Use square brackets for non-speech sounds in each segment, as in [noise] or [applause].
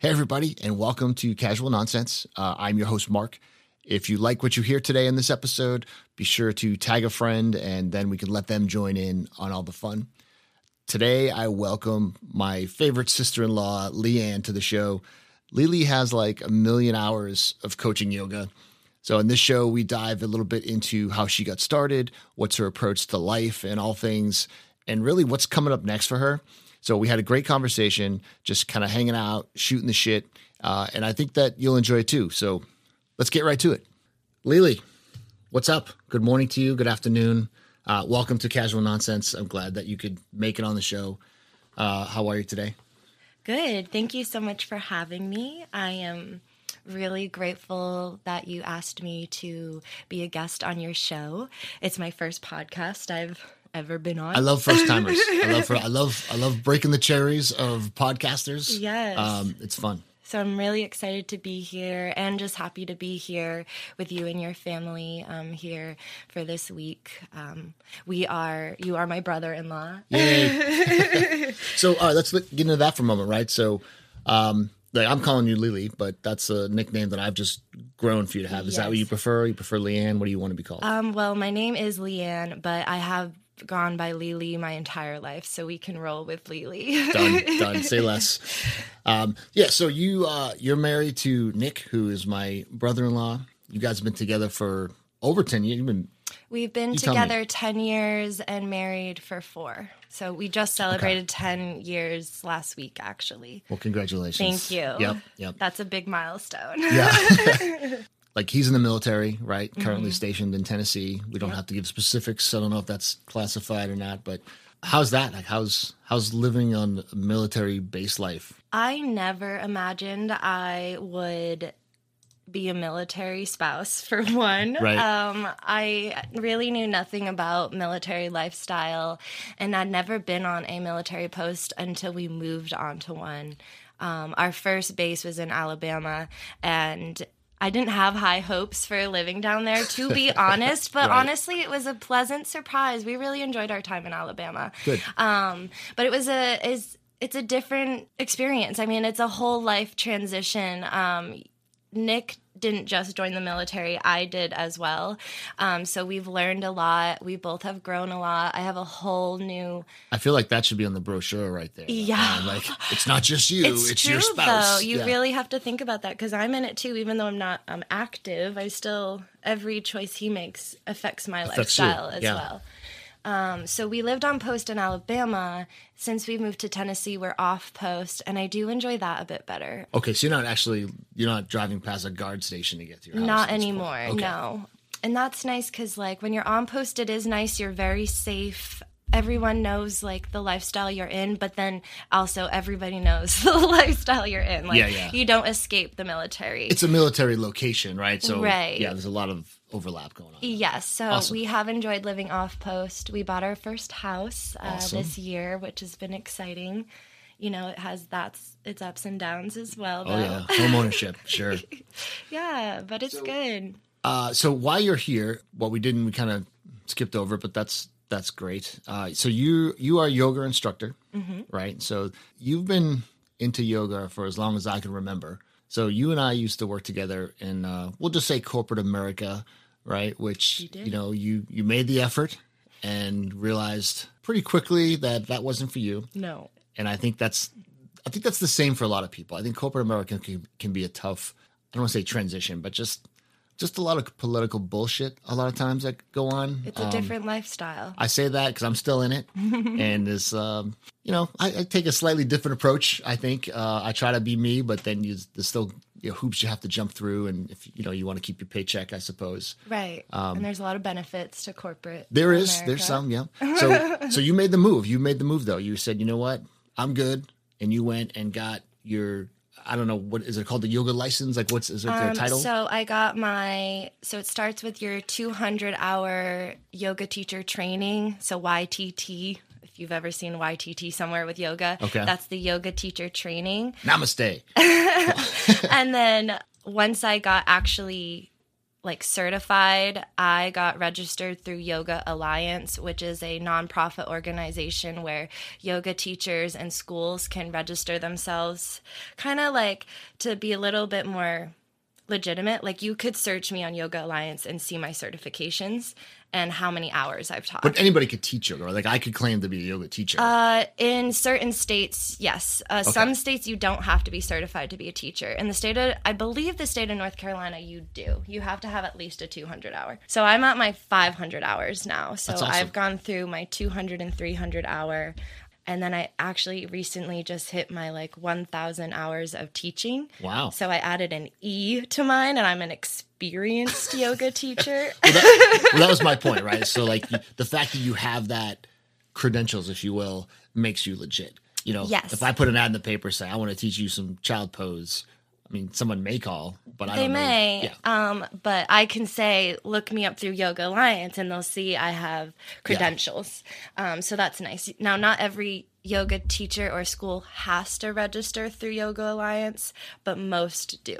Hey, everybody, and welcome to Casual Nonsense. Uh, I'm your host, Marc. If you like what you hear today in this episode, be sure to tag a friend and then we can let them join in on all the fun. Today, I welcome my favorite sister in law, Lee Anne, to the show. Lee Lee has like a million hours of coaching yoga. So, in this show, we dive a little bit into how she got started, what's her approach to life and all things, and really what's coming up next for her. So, we had a great conversation, just kind of hanging out, shooting the shit. Uh, and I think that you'll enjoy it too. So, let's get right to it. Lee Lee, what's up? Good morning to you. Good afternoon. Uh, welcome to Casual Nonsense. I'm glad that you could make it on the show. Uh, how are you today? Good. Thank you so much for having me. I am really grateful that you asked me to be a guest on your show. It's my first podcast I've ever been on. I love first timers. I love [laughs] I love I love breaking the cherries of podcasters. Yes. Um, it's fun. So I'm really excited to be here and just happy to be here with you and your family um, here for this week. Um, we are, you are my brother in law. Yay. [laughs] so, all right, let's get into that for a moment, right? So, um, like I'm calling you Lee Lee, but that's a nickname that I've just grown for you to have. Is that what you Yes. prefer? You prefer Lee Anne? What do you want to be called? Um, well, my name is Lee Anne, but I have gone by Lee Lee my entire life, so we can roll with Lee Lee. done, [laughs] done. Say less. Um, yeah. So you uh, you're married to Nick, who is my brother-in-law. You guys have been together for over ten years. You've been We've been You together 10 years and married for four. So we just celebrated 10 years last week, actually. well. Congratulations. Thank you. Yep. Yep. That's a big milestone. Yeah. [laughs] [laughs] like he's in the military, right? Mm-hmm. Currently stationed in Tennessee. We don't have to give specifics. I don't know if that's classified or not, but how's that? Like how's how's living on military base life? I never imagined I would be a military spouse [laughs] for one. Right. Um, I really knew nothing about military lifestyle and I'd never been on a military post until we moved onto one. Um, our first base was in Alabama and I didn't have high hopes for living down there, to be [laughs] honest. But Right. honestly, it was a pleasant surprise. We really enjoyed our time in Alabama. Good. Um, but it was a is it's a different experience. I mean, it's a whole life transition. Um, Nick didn't just join the military; I did as well. Um, so we've learned a lot. We both have grown a lot. I have a whole new. I feel like that should be on the brochure right there. Yeah. Uh, like it's not just you, It's, it's, true your spouse. though. You Yeah. really have to think about that because I'm in it too. Even though I'm not um, active, I still every choice he makes affects my Affects you, lifestyle as yeah. well. Um, so we lived on post in Alabama. Since we moved to Tennessee, we're off post, and I do enjoy that a bit better. Okay, so you're not actually you're not driving past a guard station to get to your house. Not at this point. anymore, Okay. no. And that's nice because, like, when you're on post, it is nice. You're very safe. Everyone knows like the lifestyle you're in, but then also everybody knows [laughs] the lifestyle you're in. Like, Yeah, yeah. you don't escape the military. It's a military location, right? So Right. yeah, there's a lot of overlap going on. Yes, so Awesome. we have enjoyed living off post. We bought our first house uh, Awesome. this year, which has been exciting. You know, it has that's its ups and downs as well. Though. Oh yeah, home ownership, [laughs] sure. yeah, but it's good. Uh, so while you're here, what we didn't, we kind of skipped over, but that's that's great. Uh, so you you are a yoga instructor, Mm-hmm. right? So you've been into yoga for as long as I can remember. So you and I used to work together in uh, we'll just say corporate America, right? Which did. you know you you made the effort and realized pretty quickly that that wasn't for you. No. and I think that's I think that's the same for a lot of people. I think corporate America can, can be a tough I don't want to say transition, but just just a lot of political bullshit a lot of times that go on. It's a Um, different lifestyle. I say that because I'm still in it, [laughs] and it's um, you know, I, I take a slightly different approach. I think uh, I try to be me, but then you, there's still you know, hoops you have to jump through, and if you know you want to keep your paycheck, I suppose Right. and there's a lot of benefits to corporate. um, there is America. there's some, yeah. [laughs] So so you made the move. You made the move though. You said, you know what, I'm good, and you went and got your I don't know what is it called the yoga license? Like what's is it their Um, title? So I got my so it starts with your 200 hour yoga teacher training. So YTT. If you've ever seen YTT somewhere with yoga, Okay. that's the yoga teacher training. Namaste. [laughs] and then once I got actually like certified, I got registered through Yoga Alliance, which is a nonprofit organization where yoga teachers and schools can register themselves, kind of like to be a little bit more legitimate. Like you could search me on Yoga Alliance and see my certifications and how many hours I've taught. But anybody could teach yoga, or like I could claim to be a yoga teacher. Uh, in certain states, yes. Uh, Some states you don't have to be certified to be a teacher. In the state of, I believe the state of North Carolina, you do. You have to have at least a 200 hour. So I'm at my 500 hours now. So awesome. I've gone through my 200 and 300 hour. And then I actually recently just hit my like 1,000 hours of teaching. Wow. So I added an E to mine, and I'm an experienced yoga [laughs] teacher. well, that, well, that was my point, right? So, like [laughs] the fact that you have that credentials, if you will, makes you legit. You know, Yes. if I put an ad in the paper say I want to teach you some child pose, I mean, someone may call, but I They don't know. may, Yeah. um, but I can say, look me up through Yoga Alliance, and they'll see I have credentials. Um, so that's nice. Now, not every yoga teacher or school has to register through Yoga Alliance, but most do.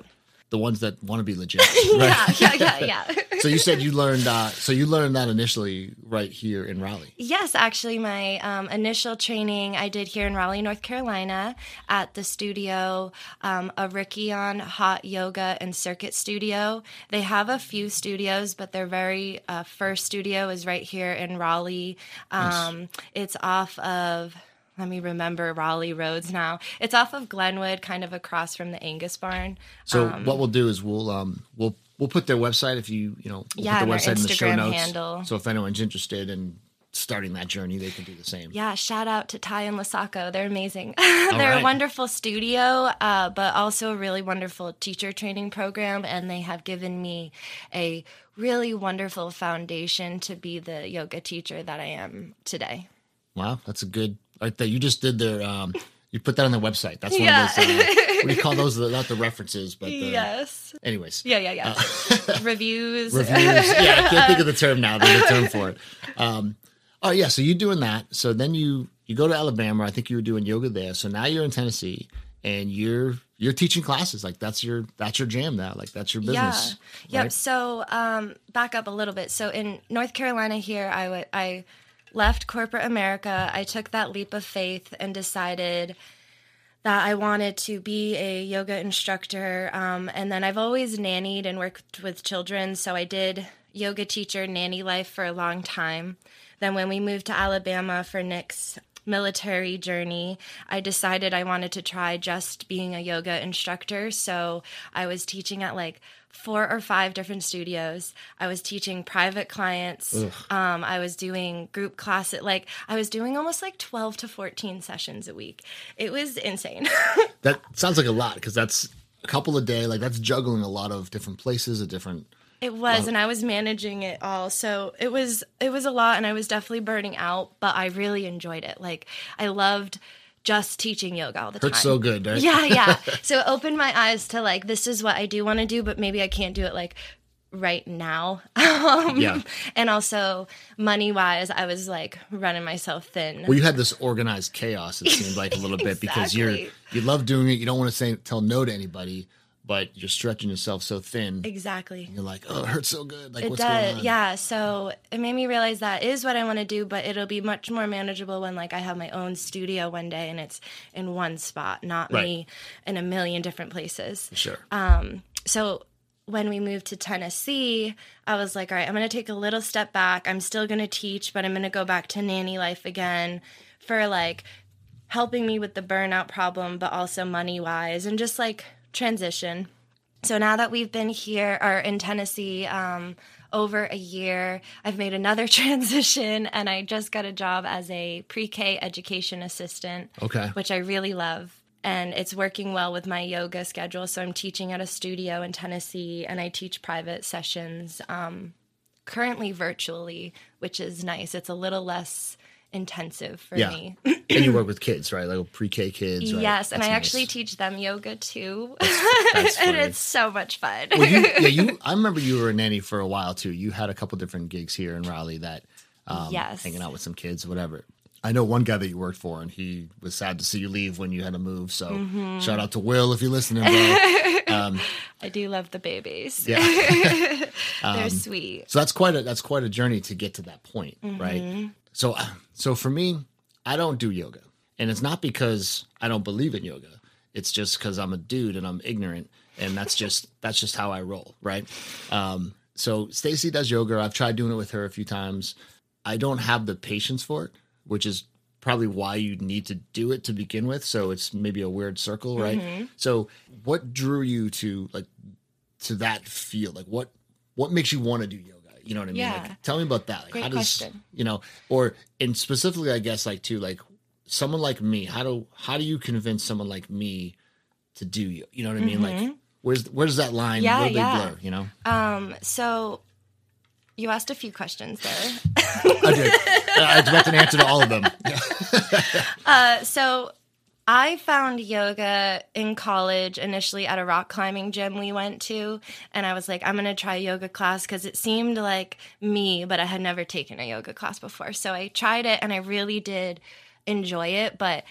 The ones that want to be legit. [laughs] Right? Yeah, yeah, yeah, yeah. [laughs] so you said you learned. Uh, so you learned that initially right here in Raleigh. Yes, actually, my um, initial training I did here in Raleigh, North Carolina, at the studio, um, Arrichion Hot Yoga and Circuit Studio. They have a few studios, but their very uh, first studio is right here in Raleigh. Um, It's off of. Let me remember Raleigh roads now. It's off of Glenwood, kind of across from the Angus Barn. So Um, what we'll do is we'll um we'll we'll put their website if you you know we'll Yeah, put and their their website in the show notes. handle. So if anyone's interested in starting that journey, they can do the same. Yeah, shout out to Ty and Lasako. They're amazing. [laughs] They're right. a wonderful studio, uh, but also a really wonderful teacher training program. And they have given me a really wonderful foundation to be the yoga teacher that I am today. Wow, that's a good right there. You just did their um you put that on their website. That's one Yeah. of those uh, what do you call those? [laughs] The- Not the references, but the, yes. anyways. Yeah, yeah, yeah. [laughs] Reviews. Reviews. yeah, I can't think of the [laughs] term now. There's a term for it. Um oh yeah, so you're doing that. So then you you go to Alabama. I think you were doing yoga there. So now you're in Tennessee and you're you're teaching classes. Like that's your that's your jam now. Like that's your business. Yeah. Yep. So um, back up a little bit. So in North Carolina, here, I would I left corporate America. I took that leap of faith and decided that I wanted to be a yoga instructor. Um, and then I've always nannied and worked with children. So I did yoga teacher nanny life for a long time. Then when we moved to Alabama for Nick's military journey, I decided I wanted to try just being a yoga instructor. So I was teaching at like four or five different studios. I was teaching private clients. Um, I was doing group classes. Like I was doing almost like 12 to 14 sessions a week. It was insane. [laughs] That sounds like a lot because that's a couple a day. Like that's juggling a lot of different places, a different. It was, and I was managing it all. So it was it was a lot, and I was definitely burning out. But I really enjoyed it. Like I loved just teaching yoga all the time. Hurts so good, right? Yeah, yeah. [laughs] so it opened my eyes to like this is what I do want to do, but maybe I can't do it like right now. [laughs] Um, Yeah. And also money wise, I was like running myself thin. Well, you had this organized chaos. It seemed like a little bit because you're [laughs] you love doing it. You don't want to say tell no to anybody, but you're stretching yourself so thin. exactly. You're like, oh, it hurts so good. Like, It does, yeah. So it made me realize that is what I want to do, but it'll be much more manageable when like I have my own studio one day and it's in one spot, not Right. me in a million different places. Sure. Um. So when we moved to Tennessee, I was like, all right, I'm going to take a little step back. I'm still going to teach, but I'm going to go back to nanny life again for like helping me with the burnout problem, but also money wise and just like transition. So now that we've been here or in Tennessee um, over a year, I've made another [laughs] transition and I just got a job as a pre K education assistant Okay. which I really love. And it's working well with my yoga schedule. So I'm teaching at a studio in Tennessee and I teach private sessions um, currently virtually, which is nice. It's a little less intensive for Yeah. me. [clears throat] and you work with kids, right? Like pre-K kids. Right? yes. And I nice. actually teach them yoga too. That's [laughs] and it's so much fun. Well, you, yeah, you. [laughs] I remember you were a nanny for a while too. You had a couple different gigs here in Raleigh that, um, Yes. hanging out with some kids, whatever. I know one guy that you worked for, and he was sad to see you leave when you had to move. So shout out to Will if you're listening, bro. [laughs] um, I do love the babies. yeah. They're sweet. So that's quite a that's quite a journey to get to that point, right? So so for me, I don't do yoga, and it's not because I don't believe in yoga. It's just because I'm a dude and I'm ignorant, and that's just [laughs] that's just how I roll, right? Um, so Stacy does yoga. I've tried doing it with her a few times. I don't have the patience for it, which is probably why you need to do it to begin with. So it's maybe a weird circle, right? So what drew you to like to that field? Like what what makes you want to do yoga? You know what I mean? Yeah. Like, tell me about that. Like, Great how does question. you know, or and specifically, I guess, like too, like someone like me. How do how do you convince someone like me to do you? You know what I mean? Like, where's where's that line? Mm-hmm. Yeah, Where do they yeah. blur? You know, Um, so you asked a few questions there. I did. [laughs] I expect an answer to all of them. Uh, so I found yoga in college initially at a rock climbing gym we went to. And I was like, I'm going to try yoga class because it seemed like me, but I had never taken a yoga class before. So I tried it and I really did enjoy it. But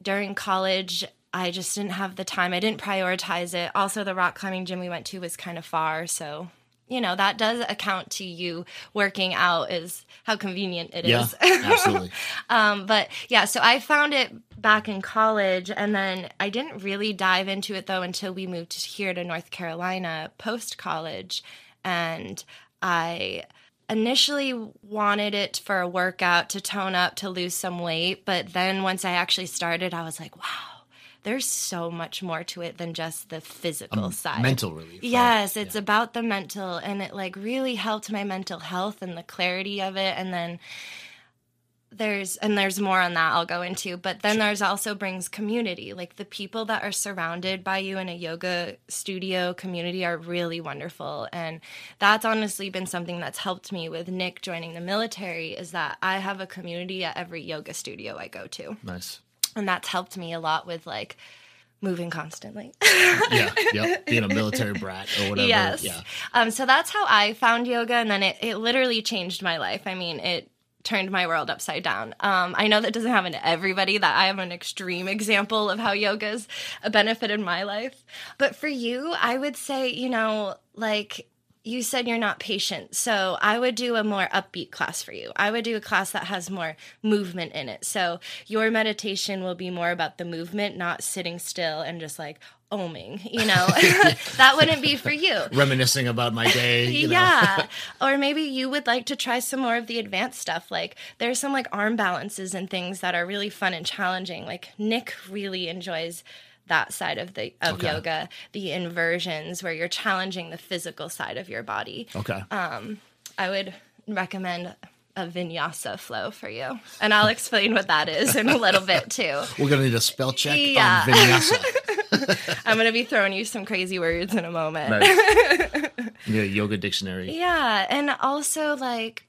during college, I just didn't have the time. I didn't prioritize it. Also, the rock climbing gym we went to was kind of far. So, you know, that does account to you working out is how convenient it is. Yeah, absolutely. [laughs] Um, but yeah, so I found it back in college, and then I didn't really dive into it though until we moved here to North Carolina post college, and I initially wanted it for a workout to tone up to lose some weight, but then once I actually started, I was like, wow. There's so much more to it than just the physical side. Mental relief. right? Yes, it's about the mental and it like really helped my mental health and the clarity of it and then there's and there's more on that I'll go into, but then there's also brings community. Like the people that are surrounded by you in a yoga studio community are really wonderful and that's honestly been something that's helped me with Nick joining the military is that I have a community at every yoga studio I go to. Nice. And that's helped me a lot with like moving constantly. Yeah. Yep. [laughs] Being a military brat or whatever. Yes. Yeah. Um, so that's how I found yoga, and then it, it literally changed my life. I mean, it turned my world upside down. Um, I know that doesn't happen to everybody, that I am an extreme example of how yoga's benefited my life. But for you, I would say, you know, like, you said you're not patient. So I would do a more upbeat class for you. I would do a class that has more movement in it. So your meditation will be more about the movement, not sitting still and just like oming, you know. [laughs] that wouldn't be for you. [laughs] Reminiscing about my day. Yeah. [laughs] or maybe you would like to try some more of the advanced stuff. Like there's some like arm balances and things that are really fun and challenging. Like Nick really enjoys that side of the of Okay. yoga, the inversions where you're challenging the physical side of your body. Okay. Um, I would recommend a vinyasa flow for you. And I'll explain what that is in a little bit too. [laughs] We're gonna need a spell check Yeah. on vinyasa. [laughs] I'm going to be throwing you some crazy words in a moment. Nice. [laughs] yeah, yoga dictionary. Yeah, and also like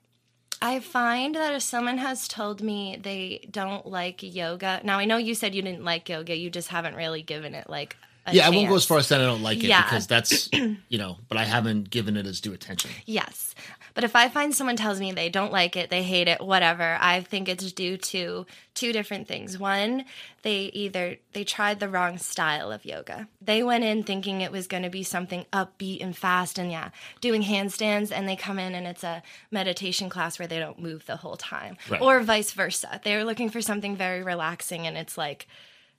I find that if someone has told me they don't like yoga, now I know you said you didn't like yoga, you just haven't really given it like a Yeah, I won't go as far as saying I don't like it Yeah. because that's you know, but I haven't given it as due attention. Yes. But if I find someone tells me they don't like it, they hate it, whatever, I think it's due to two different things. One, they either they tried the wrong style of yoga. They went in thinking it was going to be something upbeat and fast and yeah, doing handstands and they come in and it's a meditation class where they don't move the whole time. Right. Or vice versa. They're looking for something very relaxing and it's like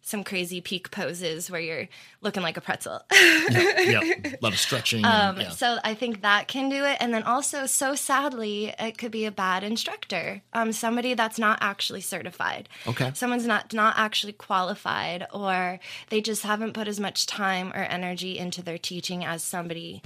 some crazy peak poses where you're looking like a pretzel. [laughs] yeah, a lot of stretching. Um, and, yeah. So I think that can do it. And then also, so sadly, it could be a bad instructor, um, somebody that's not actually certified. Okay. Someone's not not actually qualified, or they just haven't put as much time or energy into their teaching as somebody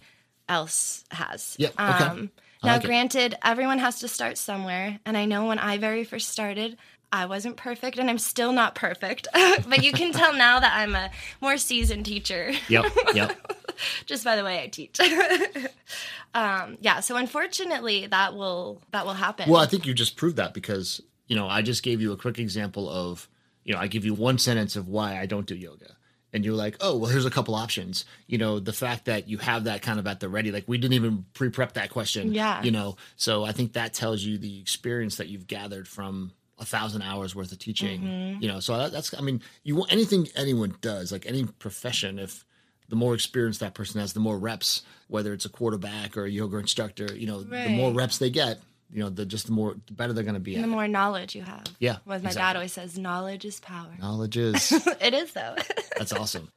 else has. Yep, okay. Um, now, like it. granted, everyone has to start somewhere, and I know when I very first started. I wasn't perfect and I'm still not perfect. [laughs] but you can tell now that I'm a more seasoned teacher Yep, yep. [laughs] just by the way I teach. [laughs] um, yeah, so unfortunately, that will that will happen. Well, I think you just proved that because, you know, I just gave you a quick example of, you know, I give you one sentence of why I don't do yoga. And you're like, oh, well, here's a couple options. You know, the fact that you have that kind of at the ready, like we didn't even pre prep that question. Yeah. You know, so I think that tells you the experience that you've gathered from a thousand hours worth of teaching. Mm-hmm. You know, so that, that's I mean, you want anything anyone does, like any profession, if the more experience that person has, the more reps, whether it's a quarterback or a yoga instructor, you know, the more reps they get, you know, the just the more the better they're going to be the at it. more knowledge you have. Yeah, What my exactly. dad always says, knowledge is power. Knowledge [laughs] is. it is though. That's awesome.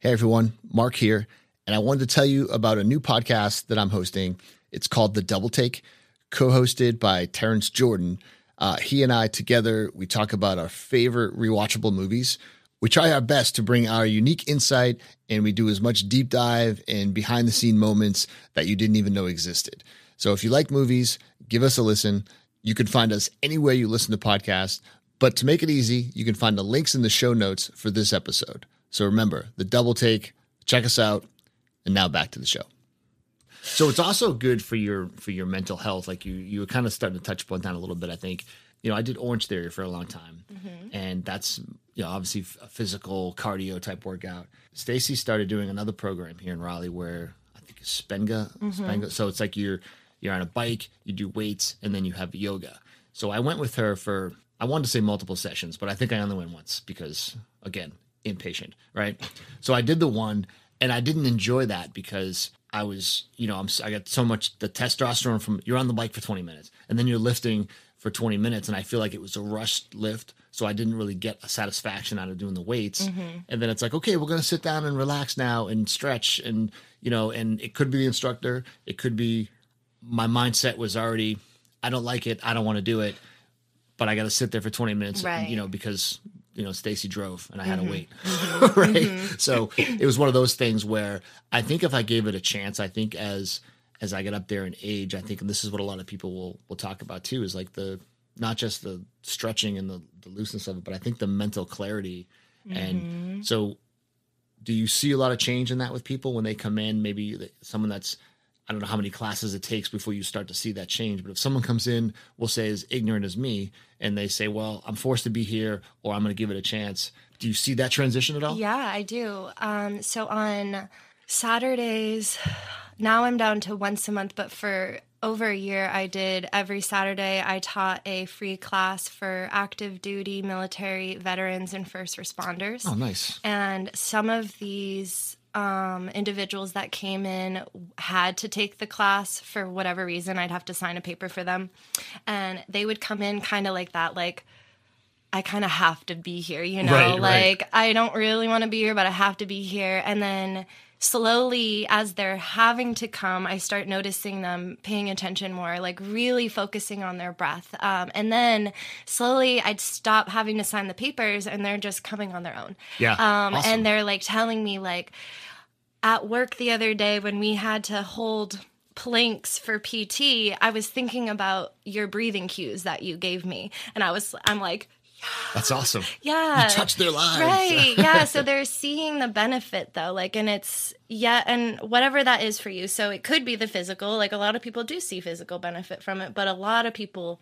Hey, everyone. Marc here. And I wanted to tell you about a new podcast that I'm hosting. It's called The Double Take, co hosted by Terrence Jordan. Uh, he and I together, we talk about our favorite rewatchable movies. We try our best to bring our unique insight and we do as much deep dive and behind the scene moments that you didn't even know existed. So if you like movies, give us a listen. You can find us anywhere you listen to podcasts. But to make it easy, you can find the links in the show notes for this episode. So remember, the double take, check us out. And now back to the show. So it's also good for your for your mental health. Like you you were kind of starting to touch upon that a little bit. I think you know I did Orange Theory for a long time, mm-hmm. and that's you know obviously a physical cardio type workout. Stacy started doing another program here in Raleigh where I think it's Spenga mm-hmm. Spenga. So it's like you're you're on a bike, you do weights, and then you have yoga. So I went with her for I wanted to say multiple sessions, but I think I only went once because again impatient, right? So I did the one, and I didn't enjoy that because I was, you know, I'm I got so much the testosterone from you're on the bike for 20 minutes, and then you're lifting for 20 minutes, and I feel like it was a rushed lift, so I didn't really get a satisfaction out of doing the weights. Mm-hmm. And then it's like, okay, we're gonna sit down and relax now and stretch, and you know, and it could be the instructor, it could be my mindset was already, I don't like it, I don't want to do it, but I got to sit there for 20 minutes, Right. you know, because you know Stacy drove and I had to mm-hmm. wait, mm-hmm. [laughs] right? Mm-hmm. So it was one of those things where I think if I gave it a chance, I think as as I get up there in age, I think, and this is what a lot of people will will talk about too, is like the not just the stretching and the, the looseness of it, but I think the mental clarity. And so, do you see a lot of change in that with people when they come in? Maybe someone that's I don't know how many classes it takes before you start to see that change. But if someone comes in, we'll say as ignorant as me, and they say, "Well, I'm forced to be here, or I'm going to give it a chance," do you see that transition at all? Yeah, I do. Um, so on Saturdays, now I'm down to once a month, but for over a year, I did every Saturday. I taught a free class for active duty military veterans and first responders. Oh, nice. And some of these um, individuals that came in had to take the class for whatever reason. I'd have to sign a paper for them. And they would come in kind of like that, like, I kind of have to be here, you know? Right, right. like, I don't really want to be here, but I have to be here. And then slowly, as they're having to come, I start noticing them paying attention more, like really focusing on their breath. Um, and then slowly, I'd stop having to sign the papers and they're just coming on their own. Yeah, Um, awesome. And they're like telling me, like, at work the other day when we had to hold planks for PT, I was thinking about your breathing cues that you gave me. And I was, I'm like, That's awesome. [laughs] yeah. You touch their lives. Right. [laughs] Yeah. So they're seeing the benefit though. Like, and it's, yeah. And whatever that is for you. So it could be the physical. Like, a lot of people do see physical benefit from it, but a lot of people,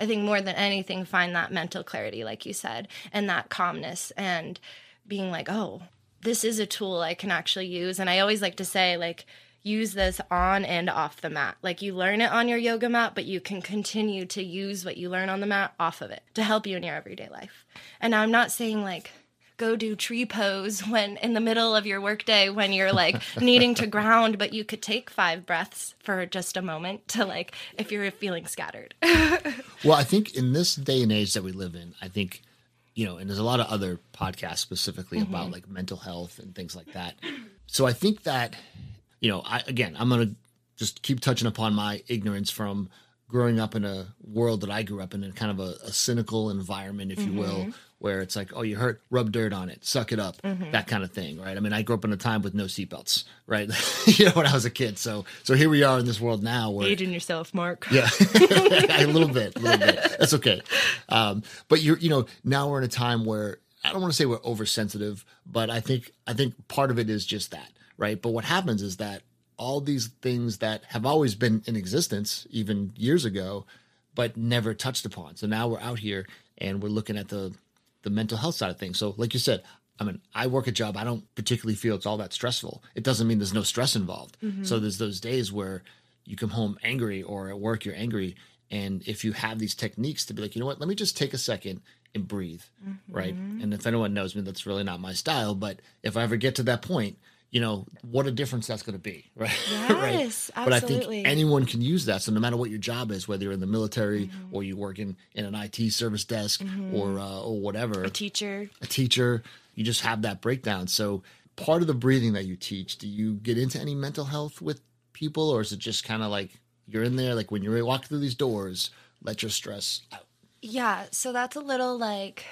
I think more than anything, find that mental clarity, like you said, and that calmness and being like, oh, this is a tool I can actually use. And I always like to say, like, use this on and off the mat. Like you learn it on your yoga mat, but you can continue to use what you learn on the mat off of it to help you in your everyday life. And I'm not saying like go do tree pose [laughs] when in the middle of your workday when you're like [laughs] needing to ground, but you could take five breaths for just a moment to like if you're feeling scattered. [laughs] Well, I think in this day and age that we live in, I think, you know, and there's a lot of other podcasts specifically about mm-hmm. like mental health and things like that. So I think that, you know, I again, I'm going to just keep touching upon my ignorance from growing up in a world that I grew up in, in kind of a, a cynical environment, if you will, where it's like, oh, you hurt, rub dirt on it, suck it up, that kind of thing, right? I mean, I grew up in a time with no seatbelts, right? [laughs] you know, when I was a kid. So, so here we are in this world now where Aging yourself, Marc. [laughs] yeah, [laughs] a little bit, a little bit. That's okay. Um, but you're, you know, now we're in a time where I don't want to say we're oversensitive, but I think I think part of it is just that, right? But what happens is that all these things that have always been in existence, even years ago, but never touched upon. So now we're out here and we're looking at the the mental health side of things. So, like you said, I mean, I work a job I don't particularly feel it's all that stressful. It doesn't mean there's no stress involved. So there's those days where you come home angry or at work you're angry And if you have these techniques to be like, you know what, let me just take a second and breathe, right? Mm-hmm. And if anyone knows me, that's really not my style. But if I ever get to that point, you know what a difference that's going to be, [laughs] right? right? Yes, But I think anyone can use that. So no matter what your job is, whether you're in the military Mm-hmm. or you work in, in an IT service desk or uh, or whatever, A Teacher. a teacher, you just have that breakdown. So part of the breathing that you teach, do you get into any mental health with people, or is it just kind of like you're in there, like when you're walking through these doors, let your stress out? Yeah, so that's a little like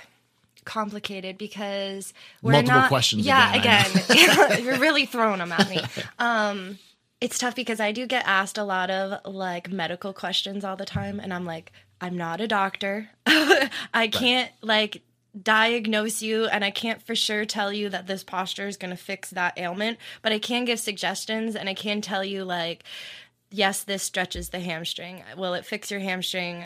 complicated because we're Multiple not. questions Yeah, again, again, [laughs] [laughs] you're really throwing them at me. [laughs] Um, it's tough because I do get asked a lot of like medical questions all the time, and I'm like, I'm not a doctor. I can't like diagnose you and I can't for sure tell you that this posture is going to fix that ailment, but I can give suggestions and I can tell you like yes, this stretches the hamstring. Will it fix your hamstring?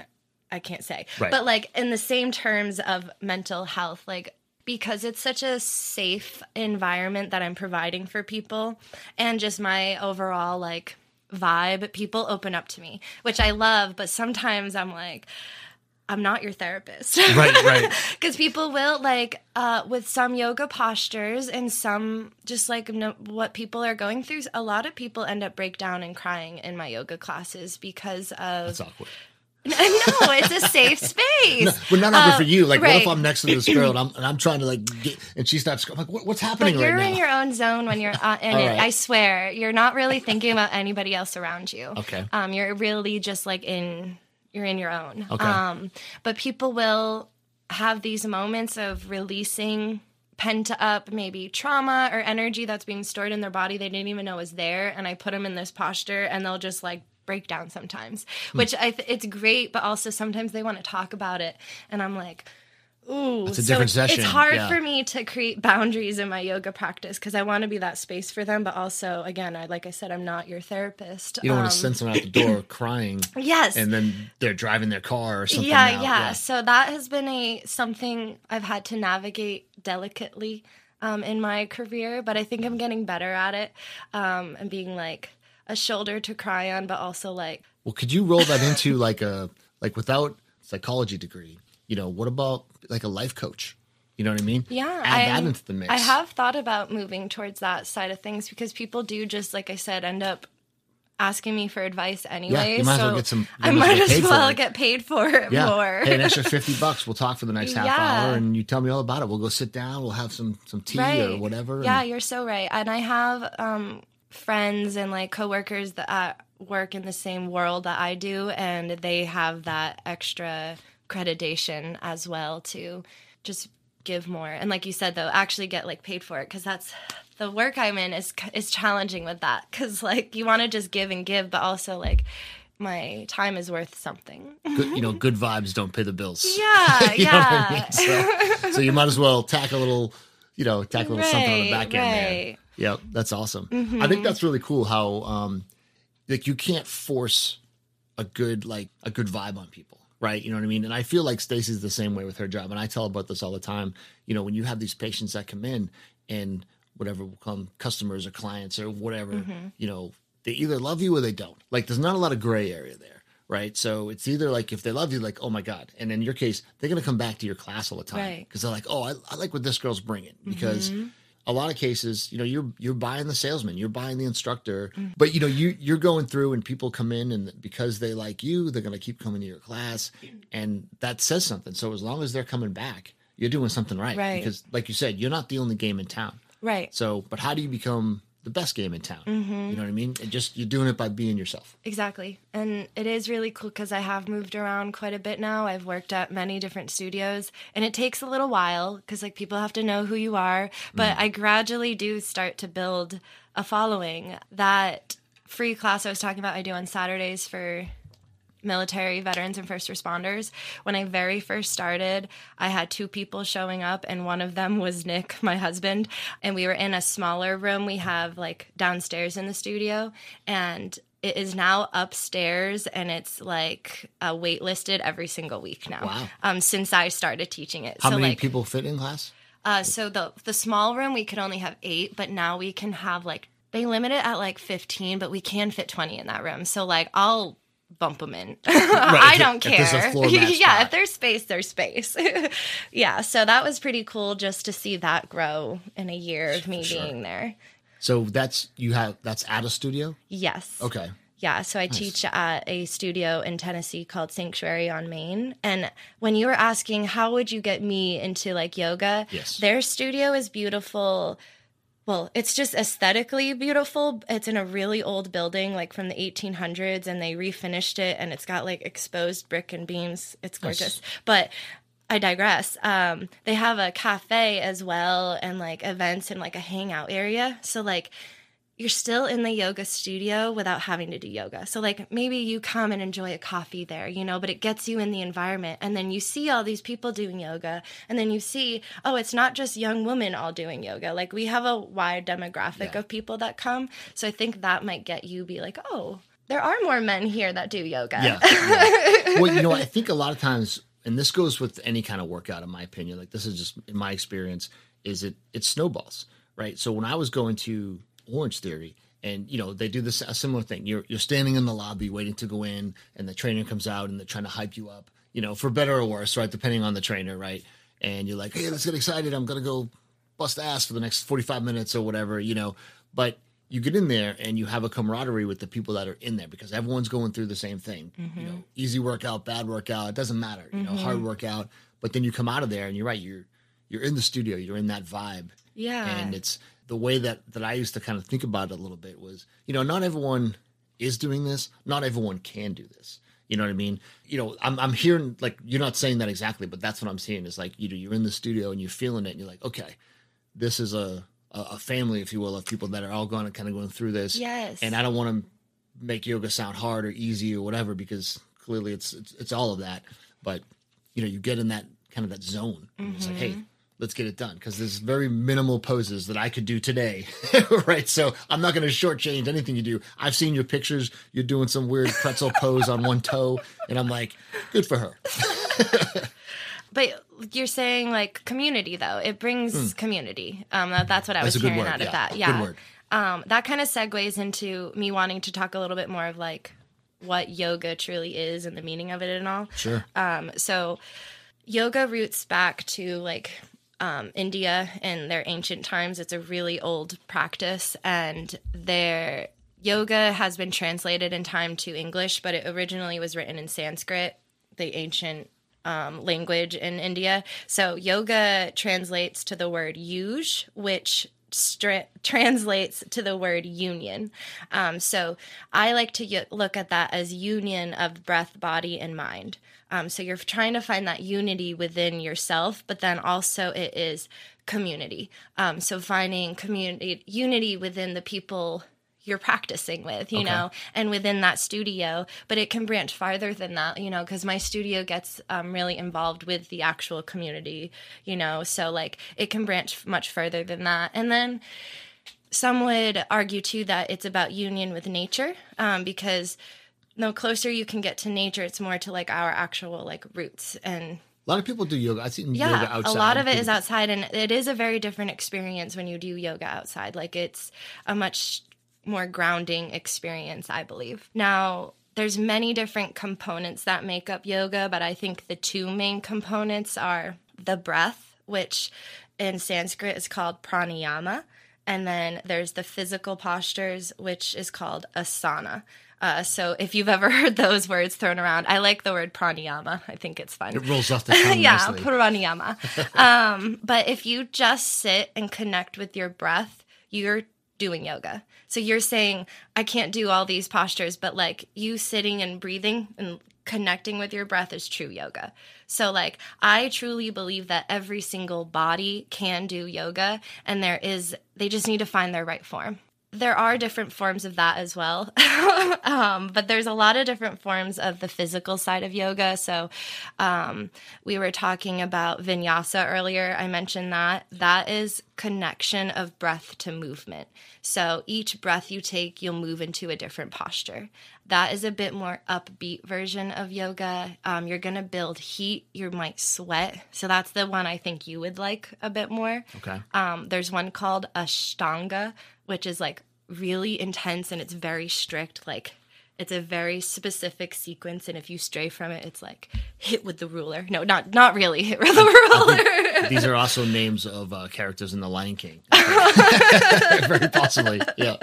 I can't say. Right. But like in the same terms of mental health, like because it's such a safe environment that I'm providing for people and just my overall like vibe, people open up to me, which I love, but sometimes I'm like I'm not your therapist. Right, right. [laughs] because people will like uh, with some yoga postures and some just like no, what people are going through a lot of people end up breakdown and crying in my yoga classes because of It's awkward. [laughs] no it's a safe space But not awkward Uh, for you. Like, what if. I'm next to this girl and I'm, and I'm trying to like get, and she starts I'm like, what, what's happening but you're right in now? your own zone when you're uh, in it right. i swear you're not really thinking about anybody else around you Okay. um you're really just like in you're in your own Okay. um but people will have these moments of releasing pent up maybe trauma or energy that's being stored in their body they didn't even know was there and i put them in this posture and they'll just like break down sometimes Hmm. which i th- it's great but also sometimes they want to talk about it and i'm like ooh It's a different it's, session, it's hard yeah. for me to create boundaries in my yoga practice because i want to be that space for them but also again i like i said i'm not your therapist you don't want Um, to send someone out the door [clears throat] crying yes and then they're driving their car or something. yeah, out. yeah so that has been a something i've had to navigate delicately um, in my career but i think i'm getting better at it um, and being like a shoulder to cry on but also like Well, could you roll that into [laughs] like a like without psychology degree? You know, what about like a life coach? You know what I mean? Yeah, add that I'm- into the mix. I have thought about moving towards that side of things because people do just like I said end up asking me for advice anyway. Yeah, you might as so well get some- I might as well as pay for well it. get paid for it Yeah, more. hey, an extra [laughs] fifty bucks. We'll talk for the next half Yeah. hour, and you tell me all about it. We'll go sit down. We'll have some some tea or whatever. Yeah, and- you're so right. And I have um, friends and like coworkers that uh, work in the same world that I do, and they have that extra accreditation as well to just give more. And like you said, though, actually get like paid for it because that's the work I'm in is is challenging with that because like you want to just give and give, but also like my time is worth something. good, you know, good vibes don't pay the bills. Yeah, [laughs] what I yeah. mean? So, so you might as well tack a little, you know, tack a little something on the back end right. Mm-hmm. Yep, that's awesome. I think that's really cool how um like you can't force a good like a good vibe on people, right? You know what I mean? And I feel like Stacy's the same way with her job and I tell about this all the time. You know, when you have these patients that come in and whatever will come customers or clients or whatever, Mm-hmm. you know, they either love you or they don't. Like there's not a lot of gray area there. Right. So it's either like if they love you, like, oh my God. And in your case, they're going to come back to your class all the time Right. because they're like, oh, I, I like what this girl's bringing because Mm-hmm. A lot of cases, you know, you're you're buying the salesman, you're buying the instructor, Mm. but you know, you you're going through and people come in and because they like you, they're going to keep coming to your class, and that says something. So as long as they're coming back, you're doing something right, Right. because like you said, you're not the only game in town. Right. So, but how do you become the best game in town? Mm-hmm. You know what I mean? And just you're doing it by being yourself. Exactly. And it is really cool because I have moved around quite a bit now. I've worked at many different studios and it takes a little while because like people have to know who you are, but I gradually do start to build a following. That free class I was talking about I do on Saturdays for military veterans and first responders. When I very first started, I had two people showing up, and one of them was Nick, my husband. And we were in a smaller room we have like downstairs in the studio. And it is now upstairs and it's like uh, waitlisted every single week now. Wow. Um, since I started teaching it. How so many like, people fit in class? uh, so the the small room we could only have eight, but now we can have like they limit it at like fifteen, but we can fit twenty in that room. So like I'll bump them in. [laughs] I don't if care. there's a floor mat [laughs] yeah, if there's space, there's space. [laughs] yeah, so that was pretty cool just to see that grow in a year of me Sure. being there. So that's you have that's at a studio. Yes. Okay. Yeah, so I teach at a studio in Tennessee called Sanctuary on Main. And when you were asking how would you get me into like yoga, Yes. their studio is beautiful. Well, it's just aesthetically beautiful. It's in a really old building, like from the 1800s, and they refinished it, and it's got like exposed brick and beams. It's gorgeous. But I digress. Um, they have a cafe as well, and like events and like a hangout area. So like you're still in the yoga studio without having to do yoga. So like maybe you come and enjoy a coffee there, you know, but it gets you in the environment and then you see all these people doing yoga and then you see, oh, it's not just young women all doing yoga. Like we have a wide demographic Yeah. of people that come. So I think that might get you be like, "Oh, there are more men here that do yoga." Yeah. [laughs] yeah. well, you know, I think a lot of times, and this goes with any kind of workout, in my opinion. Like this is just in my experience, is it it snowballs, right? So when I was going to Orange Theory, and you know they do this a similar thing. You're you're standing in the lobby waiting to go in, and the trainer comes out and they're trying to hype you up, you know, for better or worse, right? Depending on the trainer, right? And you're like, hey, let's get excited. I'm gonna go bust ass for the next 45 minutes or whatever, you know. But you get in there and you have a camaraderie with the people that are in there because everyone's going through the same thing. You mm-hmm. know, easy workout, bad workout, it doesn't matter. You know, mm-hmm. hard workout. But then you come out of there and you're right, you're you're in the studio, you're in that vibe. Yeah. And it's the way that that I used to kind of think about it a little bit was, you know, not everyone is doing this, not everyone can do this. You know what I mean? You know, I'm I'm hearing like you're not saying that exactly, but that's what I'm seeing is like you know, you're in the studio and you're feeling it and you're like, okay, this is a a, family, if you will, of people that are all going kind of going through this. Yes. And I don't want to make yoga sound hard or easy or whatever because clearly it's it's, it's all of that. But you know, you get in that kind of that zone. And It's like, hey, mm-hmm. Let's get it done because there's very minimal poses that I could do today, [laughs] right? So I'm not going to shortchange anything you do. I've seen your pictures. You're doing some weird pretzel pose on one toe, and I'm like, good for her. [laughs] But you're saying like community though. It brings community. Um, that's what I. That's was hearing out of yeah. that. Good Yeah. Um, that kind of segues into me wanting to talk a little bit more of like what yoga truly is and the meaning of it and all. Sure. Um, so yoga roots back to like um, India in their ancient times. It's a really old practice, and their yoga has been translated in time to English, but it originally was written in Sanskrit, the ancient um, language in India. So yoga translates to the word yuj, which translates to the word union. Um, so I like to y- look at that as union of breath, body, and mind. Um, so you're trying to find that unity within yourself, but then also it is community. Um, so finding community unity within the people you're practicing with, you know, and within that studio. But it can branch farther than that, you know, because my studio gets um, really involved with the actual community, you know, so like it can branch much further than that. And then some would argue too that it's about union with nature um, because the closer you can get to nature, it's more to like our actual like roots and A lot of people do yoga. I've seen yoga yeah, outside. a lot of it is outside, and it is a very different experience when you do yoga outside. Like it's a much more grounding experience, I believe. Now, there's many different components that make up yoga, but I think the two main components are the breath, which in Sanskrit is called pranayama, and then there's the physical postures, which is called asana. Uh, so if you've ever [laughs] heard those words thrown around, I like the word pranayama. I think it's fun It rolls off the [laughs] tongue yeah, nicely. pranayama. [laughs] um, but if you just sit and connect with your breath, you're doing yoga. So you're saying, I can't do all these postures, but like you sitting and breathing and connecting with your breath is true yoga. So like I truly believe that every single body can do yoga and there is they just need to find their right form there are different forms of that as well. [laughs] um, but there's a lot of different forms of the physical side of yoga. So um, we were talking about vinyasa earlier. I mentioned that. That is connection of breath to movement. So each breath you take, you'll move into a different posture. That is a bit more upbeat version of yoga. Um, you're going to build heat. You might sweat. So that's the one I think you would like a bit more. Okay. Um, there's one called Ashtanga, which is like really intense and it's very strict. Like It's a very specific sequence, and if you stray from it, it's like hit with the ruler. No, not not really hit with the ruler. [laughs] These are also names of uh, characters in The Lion King. [laughs] [laughs] Very possibly, yeah.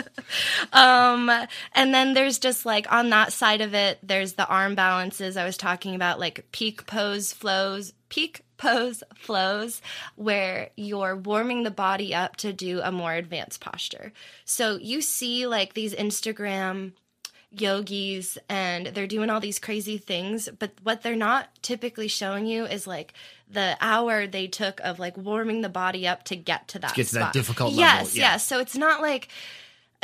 Um, and then there's just like on that side of it, there's the arm balances I was talking about, like peak pose flows, peak pose flows, where you're warming the body up to do a more advanced posture. So you see like these Instagram yogis and they're doing all these crazy things but what they're not typically showing you is like the hour they took of like warming the body up to get to that To get to that difficult level, yes yeah. yes so it's not like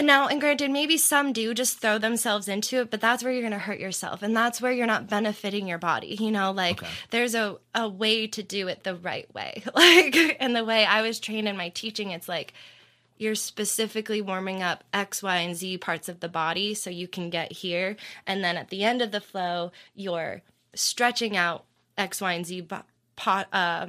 now and granted maybe some do just throw themselves into it but that's where you're going to hurt yourself and that's where you're not benefiting your body you know like Okay. there's a, a way to do it the right way [laughs] like and the way i was trained in my teaching it's like you're specifically warming up X, Y, and Z parts of the body so you can get here. And then at the end of the flow, you're stretching out X, Y, and Z pot, uh,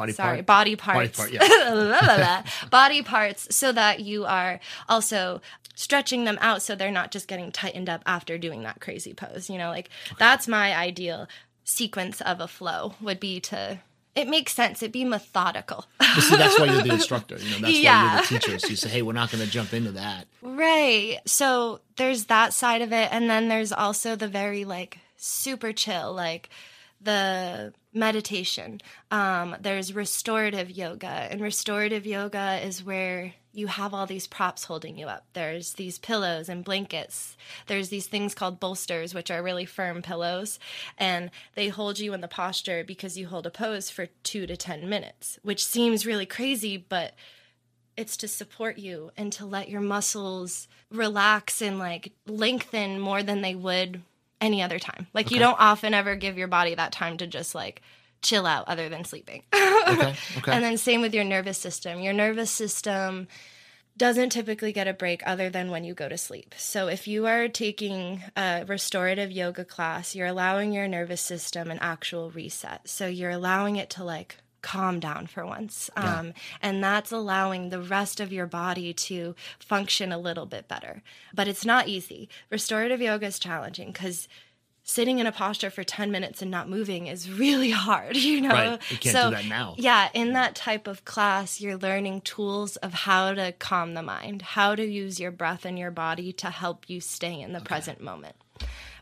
Body sorry, part. body parts. part, yeah. [laughs] La, la, la. body parts so that you are also stretching them out so they're not just getting tightened up after doing that crazy pose. You know, like that's my ideal sequence of a flow would be to it makes sense. It'd be methodical. But see, that's why you're the [laughs] instructor. You know, that's why you're the teacher. So you say, hey, we're not going to jump into that. Right. So there's that side of it. And then there's also the very like super chill, like the meditation. Um, there's restorative yoga. And restorative yoga is where you have all these props holding you up. There's these pillows and blankets. There's these things called bolsters, which are really firm pillows. And they hold you in the posture because you hold a pose for two to 10 minutes, which seems really crazy, but it's to support you and to let your muscles relax and like lengthen more than they would any other time. Like you don't often ever give your body that time to just like chill out other than sleeping. [laughs] Okay. Okay. and then same with your nervous system. Your nervous system doesn't typically get a break other than when you go to sleep. So if you are taking a restorative yoga class, you're allowing your nervous system an actual reset. So you're allowing it to like calm down for once. Um, and that's allowing the rest of your body to function a little bit better. But it's not easy. Restorative yoga is challenging because sitting in a posture for 10 minutes and not moving is really [laughs] hard, you know? Right. You can't do that now. Yeah, in that type of class, you're learning tools of how to calm the mind, how to use your breath and your body to help you stay in the present moment.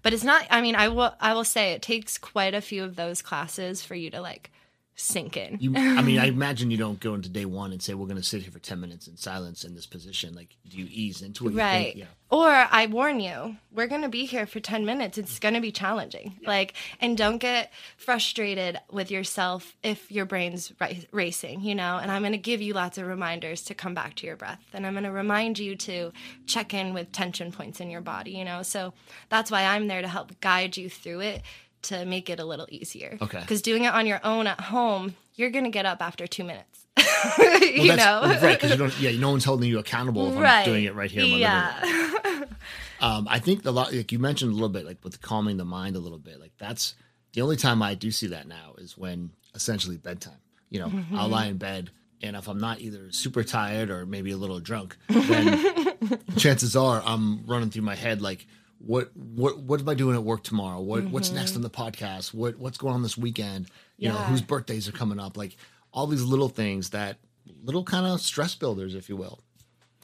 But it's not I mean, I will I will say it takes quite a few of those classes for you to like sink in. You, I mean, I [laughs] imagine you don't go into day one and say we're going to sit here for ten minutes in silence in this position. Like, do you ease into it? Right. Think, yeah. Or I warn you, we're going to be here for 10 minutes. It's going to be challenging. Like, and don't get frustrated with yourself if your brain's racing, you know? And I'm going to give you lots of reminders to come back to your breath. And I'm going to remind you to check in with tension points in your body, you know? So that's why I'm there to help guide you through it to make it a little easier. Okay. Because doing it on your own at home, you're going to get up after two minutes. [laughs] Well, you know? right? Because you don't. Yeah, no one's holding you accountable if I'm Right. doing it right here in my yeah. [laughs] Um, I think a lot, like you mentioned a little bit, like with calming the mind a little bit. Like that's the only time I do see that now is when essentially bedtime. You know, Mm-hmm. I'll lie in bed, and if I'm not either super tired or maybe a little drunk, then [laughs] chances are I'm running through my head like, what, what, what am I doing at work tomorrow? What, what's next on the podcast? What, what's going on this weekend? You know, Mm-hmm. Whose birthdays are coming up? Like all these little things that little kind of stress builders, if you will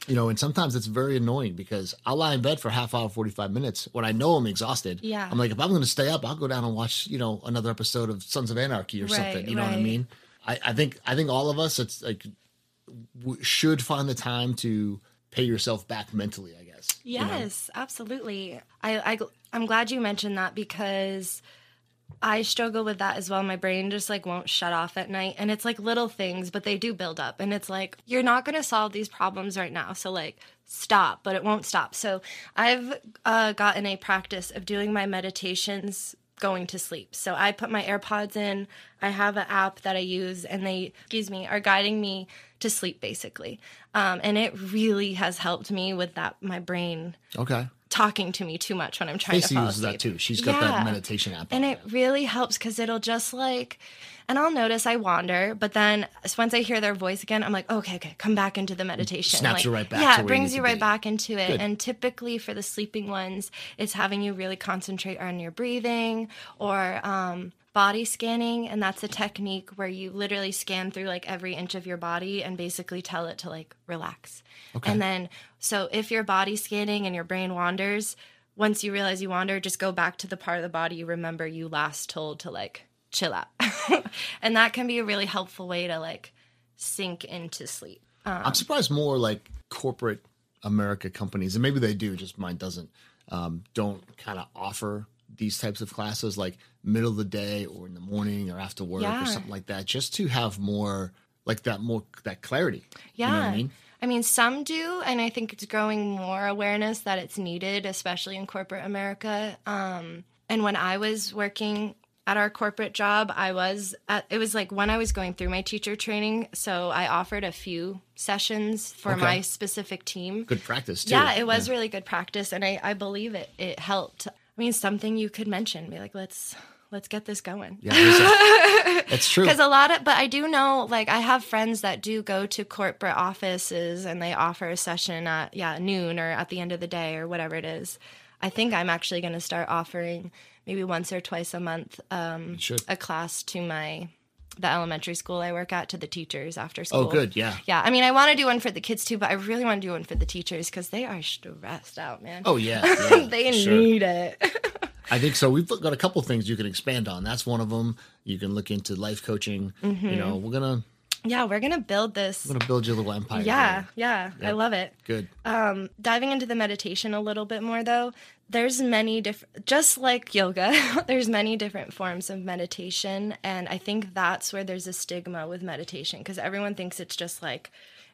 you know, and sometimes it's very annoying because I'll lie in bed for half hour, 45 minutes when I know I'm exhausted. Yeah. I'm like, if I'm going to stay up, I'll go down and watch, you know, another episode of Sons of Anarchy or Right, something. You know what I mean? I, I think, I think all of us, it's like, w- should find the time to pay yourself back mentally, I guess. you know? Yes, absolutely. I, I I'm glad you mentioned that because I struggle with that as well. My brain just like won't shut off at night, and it's like little things, but they do build up. And it's like you're not going to solve these problems right now, so like stop, but it won't stop. So I've uh, gotten a practice of doing my meditations going to sleep. So I put my AirPods in. I have an app that I use, and they, excuse me, are guiding me to sleep basically. Um, and it really has helped me with that my brain Okay. talking to me too much when I'm trying Stacey to fall uses asleep. that too. She's got Yeah. that meditation app. And it really helps because it'll just like, and I'll notice I wander, but then once I hear their voice again, I'm like, okay, okay, come back into the meditation. Snaps like, you right back Yeah, it you brings you to right be. back into it. Good. And typically for the sleeping ones, it's having you really concentrate on your breathing or um, body scanning. And that's a technique where you literally scan through like every inch of your body and basically tell it to like relax. Okay. And then, so if your body scanning and your brain wanders, once you realize you wander, just go back to the part of the body you remember you last told to like chill out. [laughs] and that can be a really helpful way to like sink into sleep. I'm surprised more like corporate America companies, and maybe they do, just mine doesn't, um, don't kind of offer these types of classes like middle of the day or in the morning or after work Yeah. or something like that, just to have more like that more that clarity. Yeah. You know what I mean? I mean, some do, and I think it's growing more awareness that it's needed, especially in corporate America. Um, and when I was working at our corporate job, I was at, it was like when I was going through my teacher training, so I offered a few sessions for Okay. my specific team. Good practice too. Yeah, it was really good practice, and I, I believe it it helped. I mean, something you could mention, be like, let's let's get this going. Yeah, a- [laughs] that's true. Because a lot of, but I do know, like, I have friends that do go to corporate offices and they offer a session at, yeah, noon or at the end of the day or whatever it is. I think I'm actually going to start offering maybe once or twice a month um, a class to my, the elementary school I work at to the teachers after school. Oh, good. Yeah. Yeah. I mean, I want to do one for the kids too, but I really want to do one for the teachers because they are stressed out, man. Oh yeah. [laughs] yeah, they sure. need it. [laughs] I think so. We've got a couple things you can expand on. That's one of them. You can look into life coaching. Mm-hmm. You know, we're gonna yeah, we're going to build this. we're gonna build your little empire. Yeah, here. yeah, I love it. Good. um, diving into the meditation a little bit more though there's many different just like yoga [laughs] there's many different forms of meditation and i think that's where there's a stigma with meditation because everyone thinks it's just like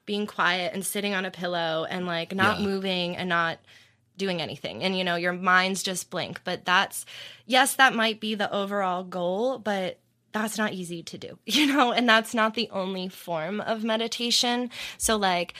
being quiet and sitting on a pillow and like not Yeah. moving and not doing anything and you know your mind's just blank but that's yes that might be the overall goal but that's not easy to do [laughs] you know and that's not the only form of meditation so like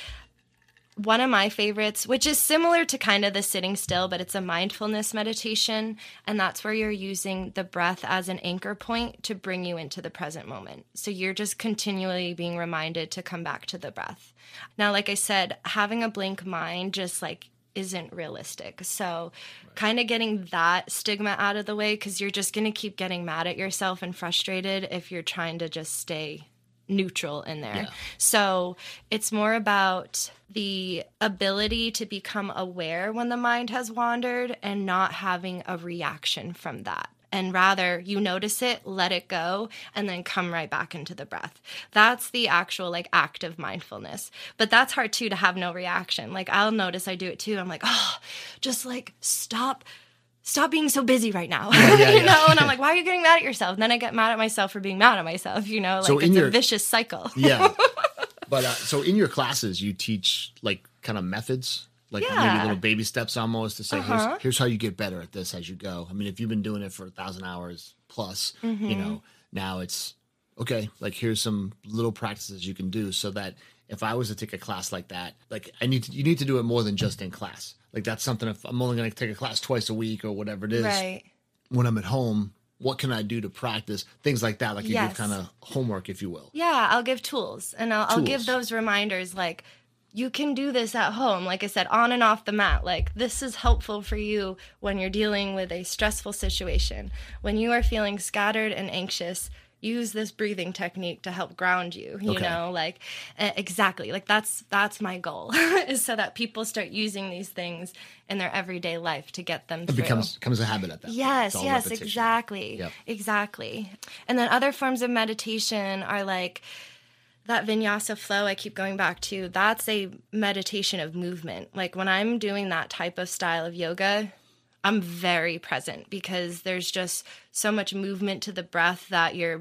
one of my favorites, which is similar to kind of the sitting still, but it's a mindfulness meditation. And that's where you're using the breath as an anchor point to bring you into the present moment. So you're just continually being reminded to come back to the breath. Now, like I said, having a blank mind just like isn't realistic. So, kind of getting that stigma out of the way because you're just going to keep getting mad at yourself and frustrated if you're trying to just stay neutral in there. Yeah. So it's more about the ability to become aware when the mind has wandered and not having a reaction from that. And rather, you notice it, let it go, and then come right back into the breath. That's the actual like act of mindfulness. But that's hard too to have no reaction. Like I'll notice I do it too. I'm like, oh, just like stop stop being so busy right now. yeah, [laughs] you yeah. know, and I'm like, [laughs] why are you getting mad at yourself? And then I get mad at myself for being mad at myself, you know, like So in it's your- a vicious cycle. [laughs] Yeah. but uh, so in your classes, you teach like kind of methods, like maybe little baby steps almost to say, Uh-huh. here's, here's how you get better at this as you go. I mean, if you've been doing it for a thousand hours plus, you Mm-hmm. know, now it's okay. Like here's some little practices you can do so that if I was to take a class like that, like I need to, you need to do it more than just in class. Like that's something. If I'm only going to take a class twice a week or whatever it is, Right. when I'm at home, what can I do to practice things like that? Like you Yes. give kind of homework, if you will. Yeah, I'll give tools and I'll, I'll give those reminders like, you can do this at home. Like I said, on and off the mat. Like, this is helpful for you when you're dealing with a stressful situation. When you are feeling scattered and anxious, use this breathing technique to help ground you you Okay. know like exactly like that's that's my goal [laughs] is so that people start using these things in their everyday life to get them It through becomes becomes a habit at that. Yes, yes, repetition. exactly. Yep. Exactly. And then other forms of meditation are like that vinyasa flow I keep going back to. That's a meditation of movement. Like when I'm doing that type of style of yoga, I'm very present because there's just so much movement to the breath that you're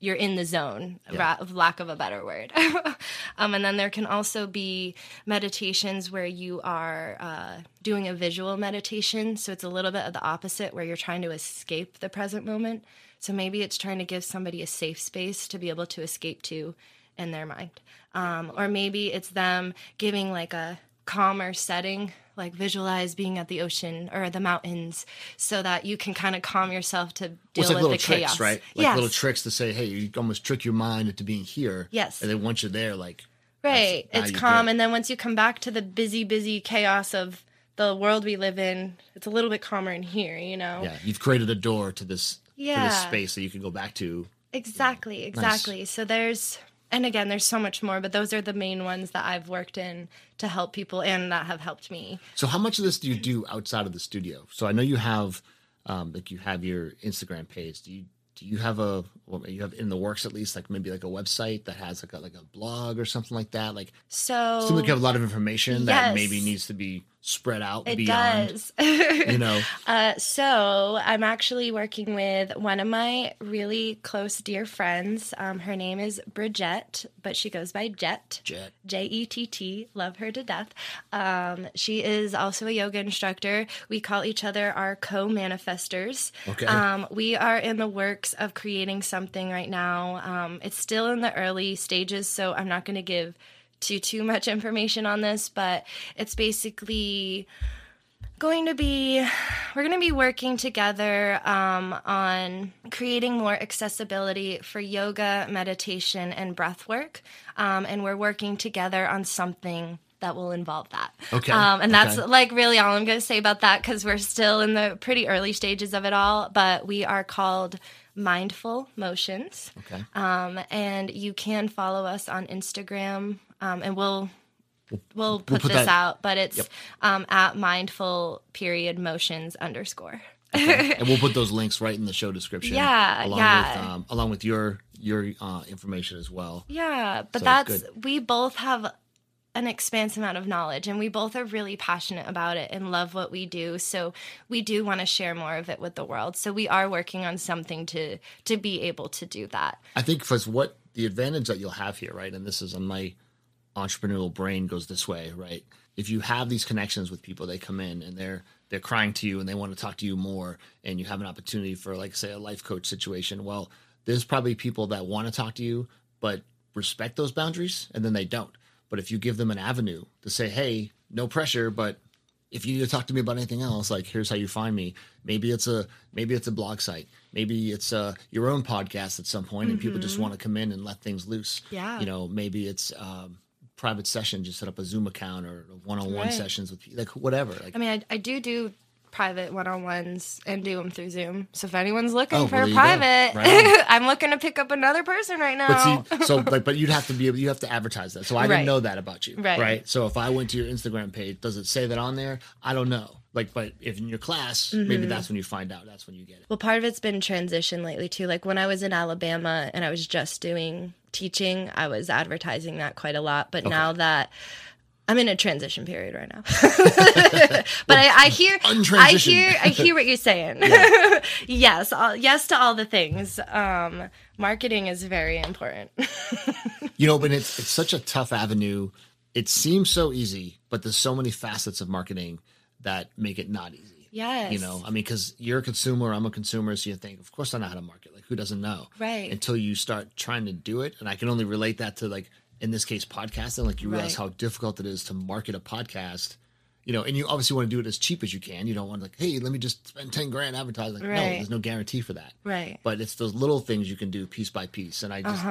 you're in the zone, ra- of lack of a better word. [laughs] um, and then there can also be meditations where you are uh, doing a visual meditation. So it's a little bit of the opposite, where you're trying to escape the present moment. So maybe it's trying to give somebody a safe space to be able to escape to in their mind. Um, or maybe it's them giving like a calmer setting like visualize being at the ocean or the mountains so that you can kind of calm yourself to deal Well, like with the tricks, chaos right? Like yes. little tricks to say, hey, you almost trick your mind into being here. Yes. And then once you're there, like, right it's calm and then once you come back to the busy busy chaos of the world we live in it's a little bit calmer in here you know yeah, you've created a door to this, yeah. to this space that you can go back to. Exactly, exactly. So there's, and again, there's so much more, but those are the main ones that I've worked in to help people and that have helped me. So how much of this do you do outside of the studio? So I know you have, um, like you have your Instagram page. Do you do you have a well, you have in the works at least like maybe like a website that has like a like a blog or something like that? Like So seems like you have a lot of information that maybe needs to be spread out it beyond. does. [laughs] You know, Uh, so I'm actually working with one of my really close, dear friends. Um, her name is Bridget, but she goes by Jett. Jett. J E T T. Love her to death. Um, she is also a yoga instructor. We call each other our co manifestors. Okay. Um, we are in the works of creating something right now. Um, it's still in the early stages, so I'm not going to give too too much information on this, but it's basically going to be we're going to be working together um, on creating more accessibility for yoga meditation and breath work. Um, and we're working together on something that will involve that. Okay, um, and that's okay. like really all i'm going to say about that because we're still in the pretty early stages of it all but we are called mindful motions Okay. um, and you can follow us on Instagram, um, and we'll we'll put, put this that- out, but it's um, at mindful period motions underscore. [laughs] and we'll put those links right in the show description. Yeah, along yeah. With, um, along with your your uh, information as well. Yeah, but So that's good. we both have an expansive amount of knowledge and we both are really passionate about it and love what we do so we do want to share more of it with the world so we are working on something to to be able to do that I think for what the advantage that you'll have here, right? And this is on my entrepreneurial brain goes this way, right? If you have these connections with people, they come in and they're they're crying to you and they want to talk to you more, and you have an opportunity for like say a life coach situation. Well, there's probably people that want to talk to you, but respect those boundaries, and then they don't. But if you give them an avenue to say, "Hey, no pressure," but if you need to talk to me about anything else, like here's how you find me. Maybe it's a maybe it's a blog site. Maybe it's uh, your own podcast at some point, and people just want to come in and let things loose. Mm-hmm. Yeah. you know, maybe it's um, private session. Just set up a Zoom account or one-on-one sessions with like whatever. Like I mean, I, I do do private one-on-ones and do them through Zoom. So if anyone's looking Oh, for well, a there you go. private, Right. [laughs] I'm looking to pick up another person right now. But see, so [laughs] like, but you'd have to be able, you have to advertise that. So I didn't Right. know that about you, Right. right? So if I went to your Instagram page, does it say that on there? I don't know. Like, but if in your class, Mm-hmm. maybe that's when you find out. That's when you get it. well, part of it's been transition lately too. Like when I was in Alabama and I was just doing teaching, I was advertising that quite a lot. But now that I'm in a transition period right now, [laughs] [laughs] but I, I hear, I hear, I hear what you're saying. [laughs] yes, all, yes to all the things. Um, marketing is very important. You know, but it's it's such a tough avenue. It seems so easy, but there's so many facets of marketing that make it not easy. yes, You know, I mean, because you're a consumer, I'm a consumer, so you think, of course, I know how to market. Like, who doesn't know? Right. Until you start trying to do it, and I can only relate that to like in this case, podcasting. Like, you realize Right. how difficult it is to market a podcast. You know, and you obviously want to do it as cheap as you can. You don't want to like, hey, let me just spend ten grand advertising. Like, no, there's no guarantee for that. right. But it's those little things you can do piece by piece. And I just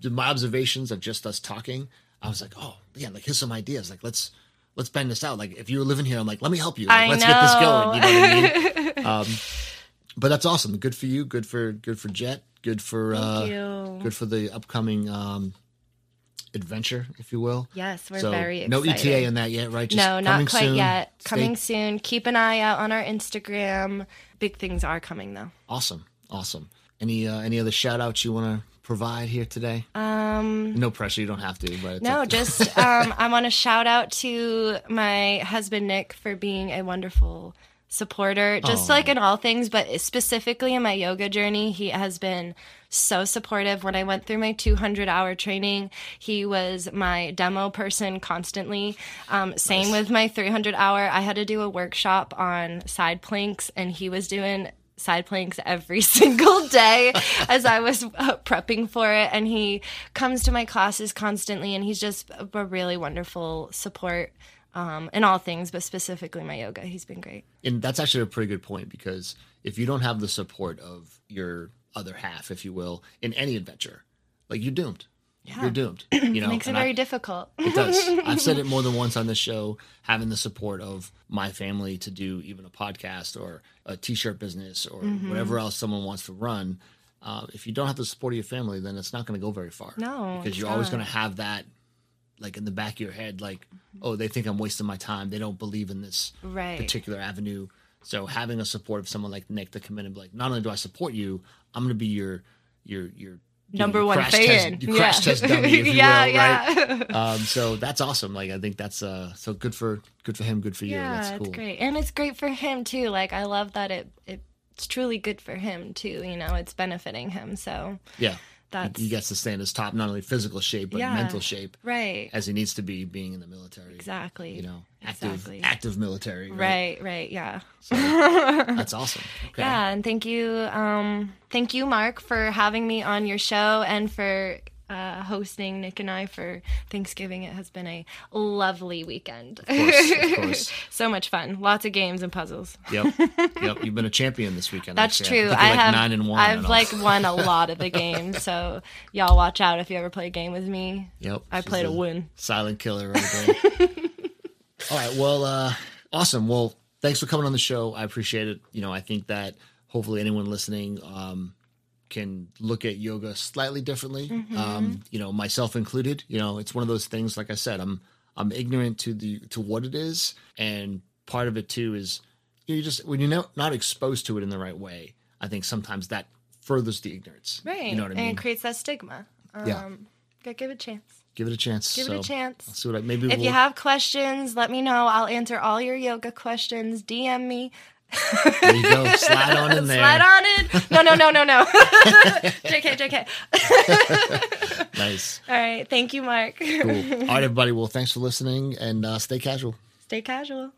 did my observations of just us talking. I was like, oh yeah, like here's some ideas. Like let's let's bend this out. Like if you were living here, I'm like, let me help you. Like, I let's get this know. going. You know what I mean? um, but that's awesome. Good for you. Good for good for Jett. Good for uh, you. good for the upcoming um, adventure, if you will. Yes, we're so very excited. no. ETA in that yet, right? Just no, not quite soon. yet. Stay- Coming soon. Keep an eye out on our Instagram. Big things are coming though. Awesome, awesome. Any uh, any other shout outs you want to provide here today? Um, no pressure. You don't have to. But it's no, to- just um, I want to shout out to my husband Nick for being a wonderful supporter, just like in all things, but specifically in my yoga journey, he has been so supportive. When I went through my 200 hour training, he was my demo person constantly. Um, same with my 300 hour. I had to do a workshop on side planks, and he was doing side planks every [laughs] single day as I was uh, prepping for it. And he comes to my classes constantly, and he's just a really wonderful support um, in all things, but specifically my yoga. He's been great. And that's actually a pretty good point because if you don't have the support of your other half, if you will, in any adventure, like you're doomed. Yeah. You're doomed. [clears throat] You know, It makes it And I- very difficult. It does. [laughs] I've said it more than once on this show. Having the support of my family to do even a podcast or a t-shirt business or Mm-hmm. whatever else someone wants to run. Uh, if you don't have the support of your family, then it's not going to go very far. No, because you're always going to have that, like in the back of your head, like, oh, they think I'm wasting my time. They don't believe in this Right. particular avenue. So having a support of someone like Nick to come in and be like, not only do I support you, I'm going to be your your your you know, Number one crash fan. test, crash Yeah. test dummy, [laughs] Yeah, will, yeah. right? um, so that's awesome. Like I think that's uh so good for good for him, good for you. Yeah, that's cool. it's great, and it's great for him too. Like I love that it it's truly good for him too. You know, it's benefiting him. So Yeah. That's- he gets to stay in his top not only physical shape but Yeah. mental shape right, as he needs to be being in the military. exactly. You know, active Exactly. active military. Right. Right, right, yeah. [laughs] That's awesome. Okay. Yeah, and thank you, um, thank you, Marc, for having me on your show and for uh, hosting Nick and I for Thanksgiving. It has been a lovely weekend. Of course, of [laughs] course. so much fun. Lots of games and puzzles. Yep. [laughs] Yep. You've been a champion this weekend. That's actually. true. think I like have nine and one. I've like won a lot of the [laughs] games, so y'all watch out if you ever play a game with me. Yep. I she's play to a win. Silent killer right there. All right. Well, uh, awesome. Well, thanks for coming on the show. I appreciate it. You know, I think that hopefully anyone listening um, can look at yoga slightly differently. Mm-hmm. Um, you know, myself included. You know, it's one of those things. Like I said, I'm I'm ignorant to the to what it is, and part of it too is you just when you're not, not exposed to it in the right way. I think sometimes that furthers the ignorance. Right. You know what I and mean? it creates that stigma. Um, Yeah. Give it a chance. Give it a chance. Give it a chance. See what I maybe If we'll, you have questions, let me know. I'll answer all your yoga questions. DM me. There you go. Slide on in [laughs] there. Slide on it. No, no, no, no, no. [laughs] JK, JK. [laughs] Nice. All right. Thank you, Marc. Cool. All right, everybody. Well, thanks for listening and uh, stay casual. Stay casual.